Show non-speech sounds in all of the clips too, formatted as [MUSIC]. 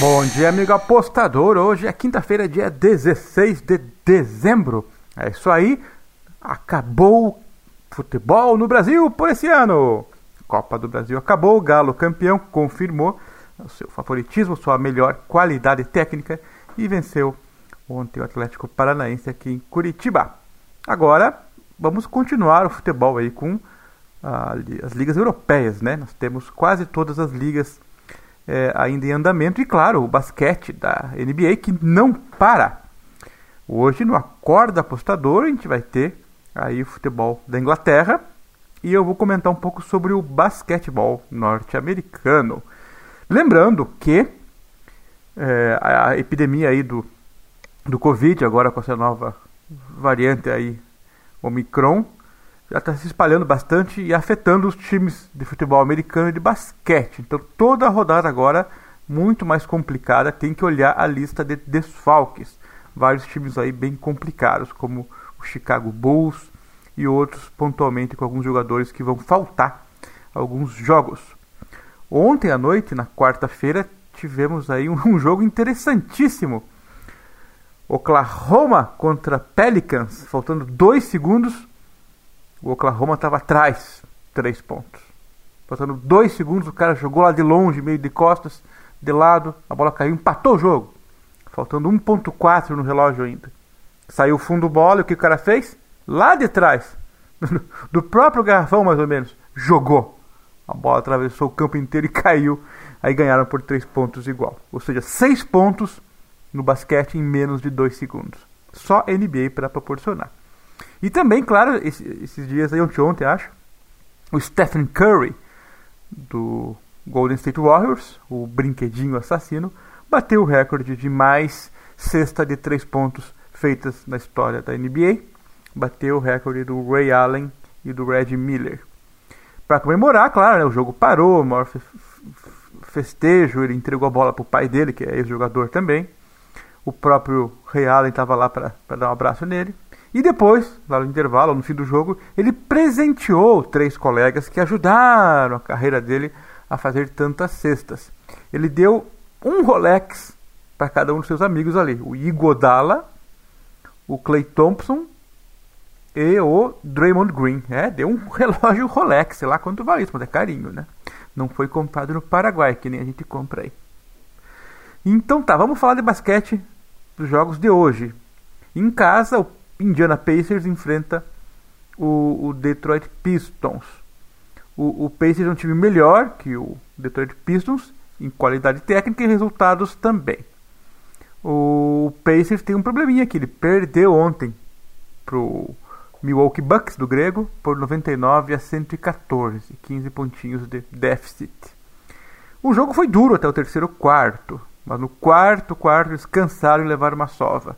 Bom dia, amigo apostador. Hoje é quinta-feira, dia 16 de dezembro. É isso aí. Acabou futebol no Brasil por esse ano. Copa do Brasil acabou. O Galo campeão confirmou seu favoritismo, sua melhor qualidade técnica e venceu ontem o Atlético Paranaense aqui em Curitiba. Agora vamos continuar o futebol aí com ah, as ligas europeias, né? Nós temos quase todas as ligas é, ainda em andamento. E claro, o basquete da NBA que não para. Hoje no Acorda Apostador a gente vai ter aí o futebol da Inglaterra e eu vou comentar um pouco sobre o basquetebol norte-americano. Lembrando que é, a epidemia aí do, do Covid, agora com essa nova variante aí, Omicron, já está se espalhando bastante e afetando os times de futebol americano e de basquete. Então toda a rodada agora muito mais complicada, tem que olhar a lista de desfalques. Vários times aí bem complicados, como o Chicago Bulls e outros pontualmente com alguns jogadores que vão faltar alguns jogos. Ontem à noite, na quarta-feira, tivemos aí um, [LAUGHS] jogo interessantíssimo. Oklahoma contra Pelicans, faltando dois segundos o Oklahoma estava atrás, três pontos. Faltando dois segundos, o cara jogou lá de longe, meio de costas, de lado, a bola caiu, empatou o jogo. Faltando 1.4 no relógio ainda. Saiu o fundo bola e o que o cara fez? Lá de trás, [LAUGHS] do próprio garrafão mais ou menos, jogou. A bola atravessou o campo inteiro e caiu. Aí ganharam por três pontos igual. Ou seja, seis pontos no basquete em menos de dois segundos. Só NBA para proporcionar. E também, claro, esses dias aí, ontem, ontem acho, o Stephen Curry, do Golden State Warriors, o brinquedinho assassino, bateu o recorde de mais cesta de três pontos feitas na história da NBA. Bateu o recorde do Ray Allen e do Red Miller. Para comemorar, claro, né, o jogo parou, o maior festejo, ele entregou a bola para o pai dele, que é ex-jogador também. O próprio Ray Allen estava lá para dar um abraço nele. E depois, lá no intervalo, no fim do jogo, ele presenteou três colegas que ajudaram a carreira dele a fazer tantas cestas. Ele deu um Rolex para cada um dos seus amigos ali: o Igodala, o Clay Thompson e o Draymond Green. É, deu um [LAUGHS] relógio Rolex, sei lá quanto vale isso, mas é carinho, né? Não foi comprado no Paraguai, que nem a gente compra aí. Então tá, vamos falar de basquete dos jogos de hoje. Em casa, o Indiana Pacers enfrenta o, o Detroit Pistons. O, o, Pacers é um time melhor que o Detroit Pistons em qualidade técnica e resultados também. O Pacers tem um probleminha aqui, ele perdeu ontem pro Milwaukee Bucks do grego por 99 a 114, 15 pontinhos de déficit. O jogo foi duro até o terceiro quarto, mas no quarto quarto eles cansaram e levaram uma sova.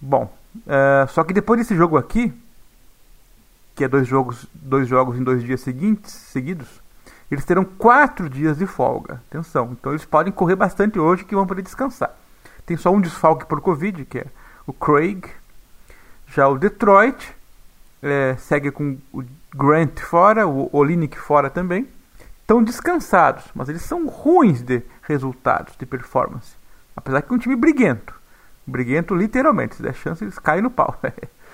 Bom, Uh, só que depois desse jogo aqui, que é dois jogos, dois jogos em dois dias seguintes, seguidos, eles terão quatro dias de folga. Atenção, então eles podem correr bastante hoje que vão poder descansar. Tem só um desfalque por Covid, que é o Craig. Já o Detroit é, segue com o Grant fora, o Olinick fora também. Estão descansados, mas eles são ruins de resultados, de performance. Apesar que é um time briguento. Briguento, literalmente. Se der chance, eles caem no pau.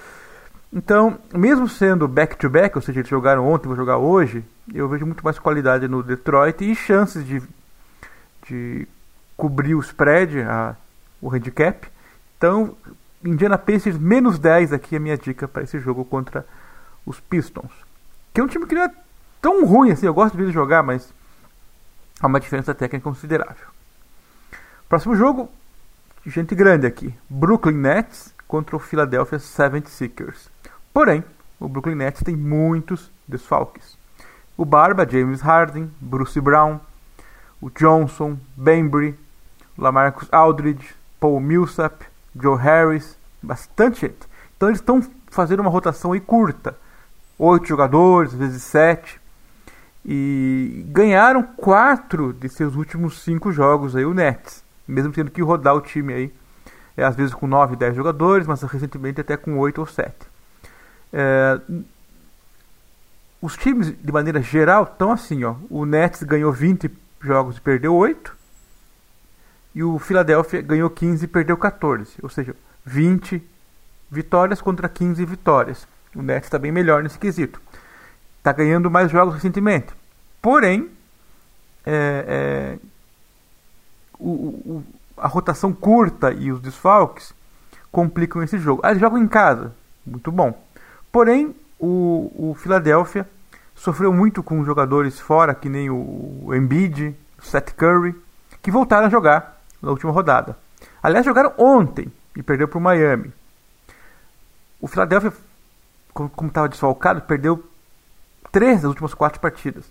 [LAUGHS] então, mesmo sendo back-to-back, -back, ou seja, eles jogaram ontem, vou jogar hoje, eu vejo muito mais qualidade no Detroit e chances de, de cobrir o spread, a, o handicap. Então, Indiana Pacers menos 10 aqui é a minha dica para esse jogo contra os Pistons. Que é um time que não é tão ruim assim, eu gosto de ver jogar, mas há uma diferença técnica considerável. Próximo jogo, gente grande aqui. Brooklyn Nets contra o Philadelphia 76ers. Porém, o Brooklyn Nets tem muitos desfalques. O Barba, James Harden, Bruce Brown, o Johnson, Bembry, Lamarcus Aldridge, Paul Millsap, Joe Harris, bastante gente. Então eles estão fazendo uma rotação aí curta. Oito jogadores, vezes sete. E ganharam quatro de seus últimos cinco jogos aí, o Nets mesmo tendo que rodar o time aí, é, às vezes com 9, 10 jogadores, mas recentemente até com 8 ou 7. É, os times, de maneira geral, estão assim, ó. O Nets ganhou 20 jogos e perdeu 8. E o Philadelphia ganhou 15 e perdeu 14. Ou seja, 20 vitórias contra 15 vitórias. O Nets está bem melhor nesse quesito. Está ganhando mais jogos recentemente. Porém, é, é, o, o, a rotação curta e os desfalques complicam esse jogo. Ah, eles jogam em casa. Muito bom. Porém, o, o Philadelphia sofreu muito com jogadores fora, que nem o Embiid, o Seth Curry, que voltaram a jogar na última rodada. Aliás, jogaram ontem e perdeu para o Miami. O Philadelphia, como estava desfalcado, perdeu três das últimas quatro partidas.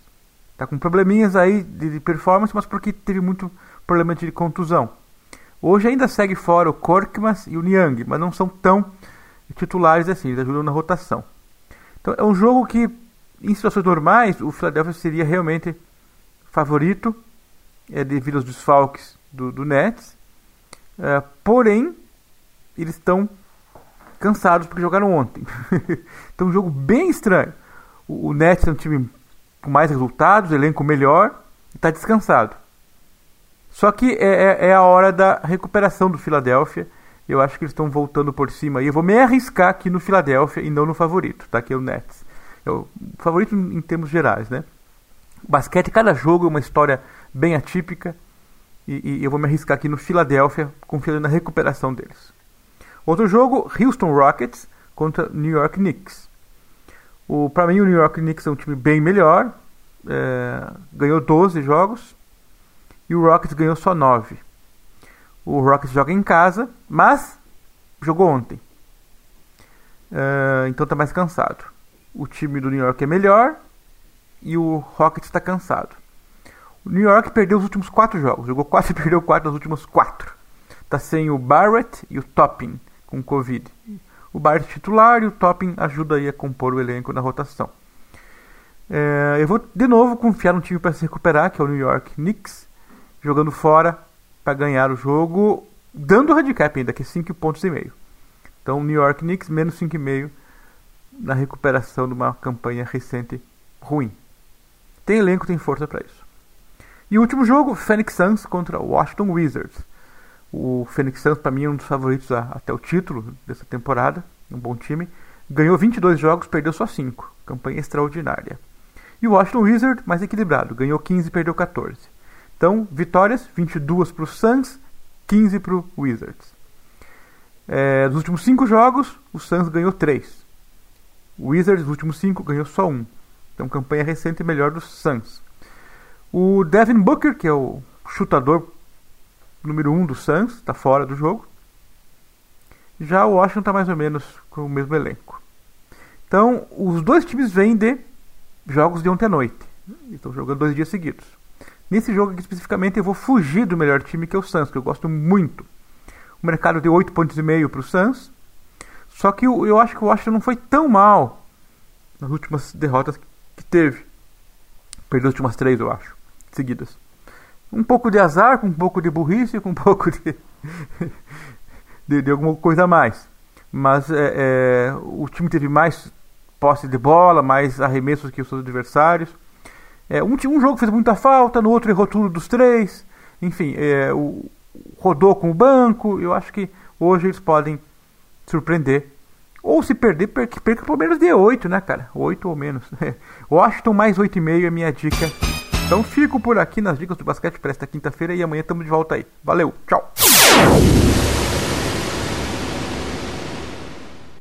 Está com probleminhas aí de performance, mas porque teve muito problema de contusão. Hoje ainda segue fora o Korkmaz e o Niang, mas não são tão titulares assim, eles ajudam na rotação. Então é um jogo que, em situações normais, o Philadelphia seria realmente favorito é, devido aos desfalques do, do Nets. É, porém, eles estão cansados porque jogaram ontem. [LAUGHS] então, um jogo bem estranho. O, o Nets é um time com mais resultados, elenco melhor, está descansado. Só que é, é, é, a hora da recuperação do Philadelphia. Eu acho que eles estão voltando por cima. E eu vou me arriscar aqui no Philadelphia e não no favorito, tá? Que é o Nets. É o favorito em termos gerais, né? Basquete, cada jogo é uma história bem atípica. E, e eu vou me arriscar aqui no Philadelphia, confiando na recuperação deles. Outro jogo, Houston Rockets contra New York Knicks. Para mim, o New York Knicks é um time bem melhor. É, ganhou 12 jogos. E o Rockets ganhou só 9. O Rockets joga em casa, mas jogou ontem. É, então está mais cansado. O time do New York é melhor e o Rockets está cansado. O New York perdeu os últimos 4 jogos. Jogou 4 [LAUGHS] e perdeu 4 nos últimos 4. Está sem o Barrett e o Topping com Covid. O Bart titular e o Topping ajuda aí a compor o elenco na rotação. É, eu vou de novo confiar no time para se recuperar, que é o New York Knicks, jogando fora para ganhar o jogo, dando o handicap ainda, que é 5 pontos e meio. Então, New York Knicks menos 5,5 na recuperação de uma campanha recente ruim. Tem elenco, tem força para isso. E o último jogo, Phoenix Suns contra Washington Wizards. O Phoenix Suns, para mim, é um dos favoritos a, até o título dessa temporada. Um bom time. Ganhou 22 jogos, perdeu só 5. Campanha extraordinária. E o Washington Wizard, mais equilibrado. Ganhou 15 e perdeu 14. Então, vitórias: 22 para o Suns, 15 para o Wizards. É, dos últimos 5 jogos, o Suns ganhou 3. O Wizards, dos últimos 5, ganhou só 1. Então, campanha recente melhor dos Suns. O Devin Booker, que é o chutador número 1 um do Suns, está fora do jogo. Já o Washington está mais ou menos com o mesmo elenco. Então, os dois times vêm de jogos de ontem à noite. Estão jogando dois dias seguidos. Nesse jogo aqui especificamente, eu vou fugir do melhor time que é o Suns, que eu gosto muito. O mercado deu 8 pontos e meio para o Suns. Só que eu, eu acho que o Washington não foi tão mal nas últimas derrotas que teve. Perdeu as últimas três, eu acho, seguidas um pouco de azar, com um pouco de burrice, com um [LAUGHS] pouco de, de, de, alguma coisa a mais. Mas é, é, o time teve mais posse de bola, mais arremessos que os seus adversários. É, um, um jogo fez muita falta, no outro errou tudo dos três. Enfim, é, o, rodou com o banco. Eu acho que hoje eles podem surpreender. Ou se perder, perca, perca pelo menos de 8, né, cara? 8 ou menos. [LAUGHS] Washington mais 8,5 é minha dica então fico por aqui nas dicas do basquete para esta quinta-feira e amanhã estamos de volta aí. Valeu, tchau!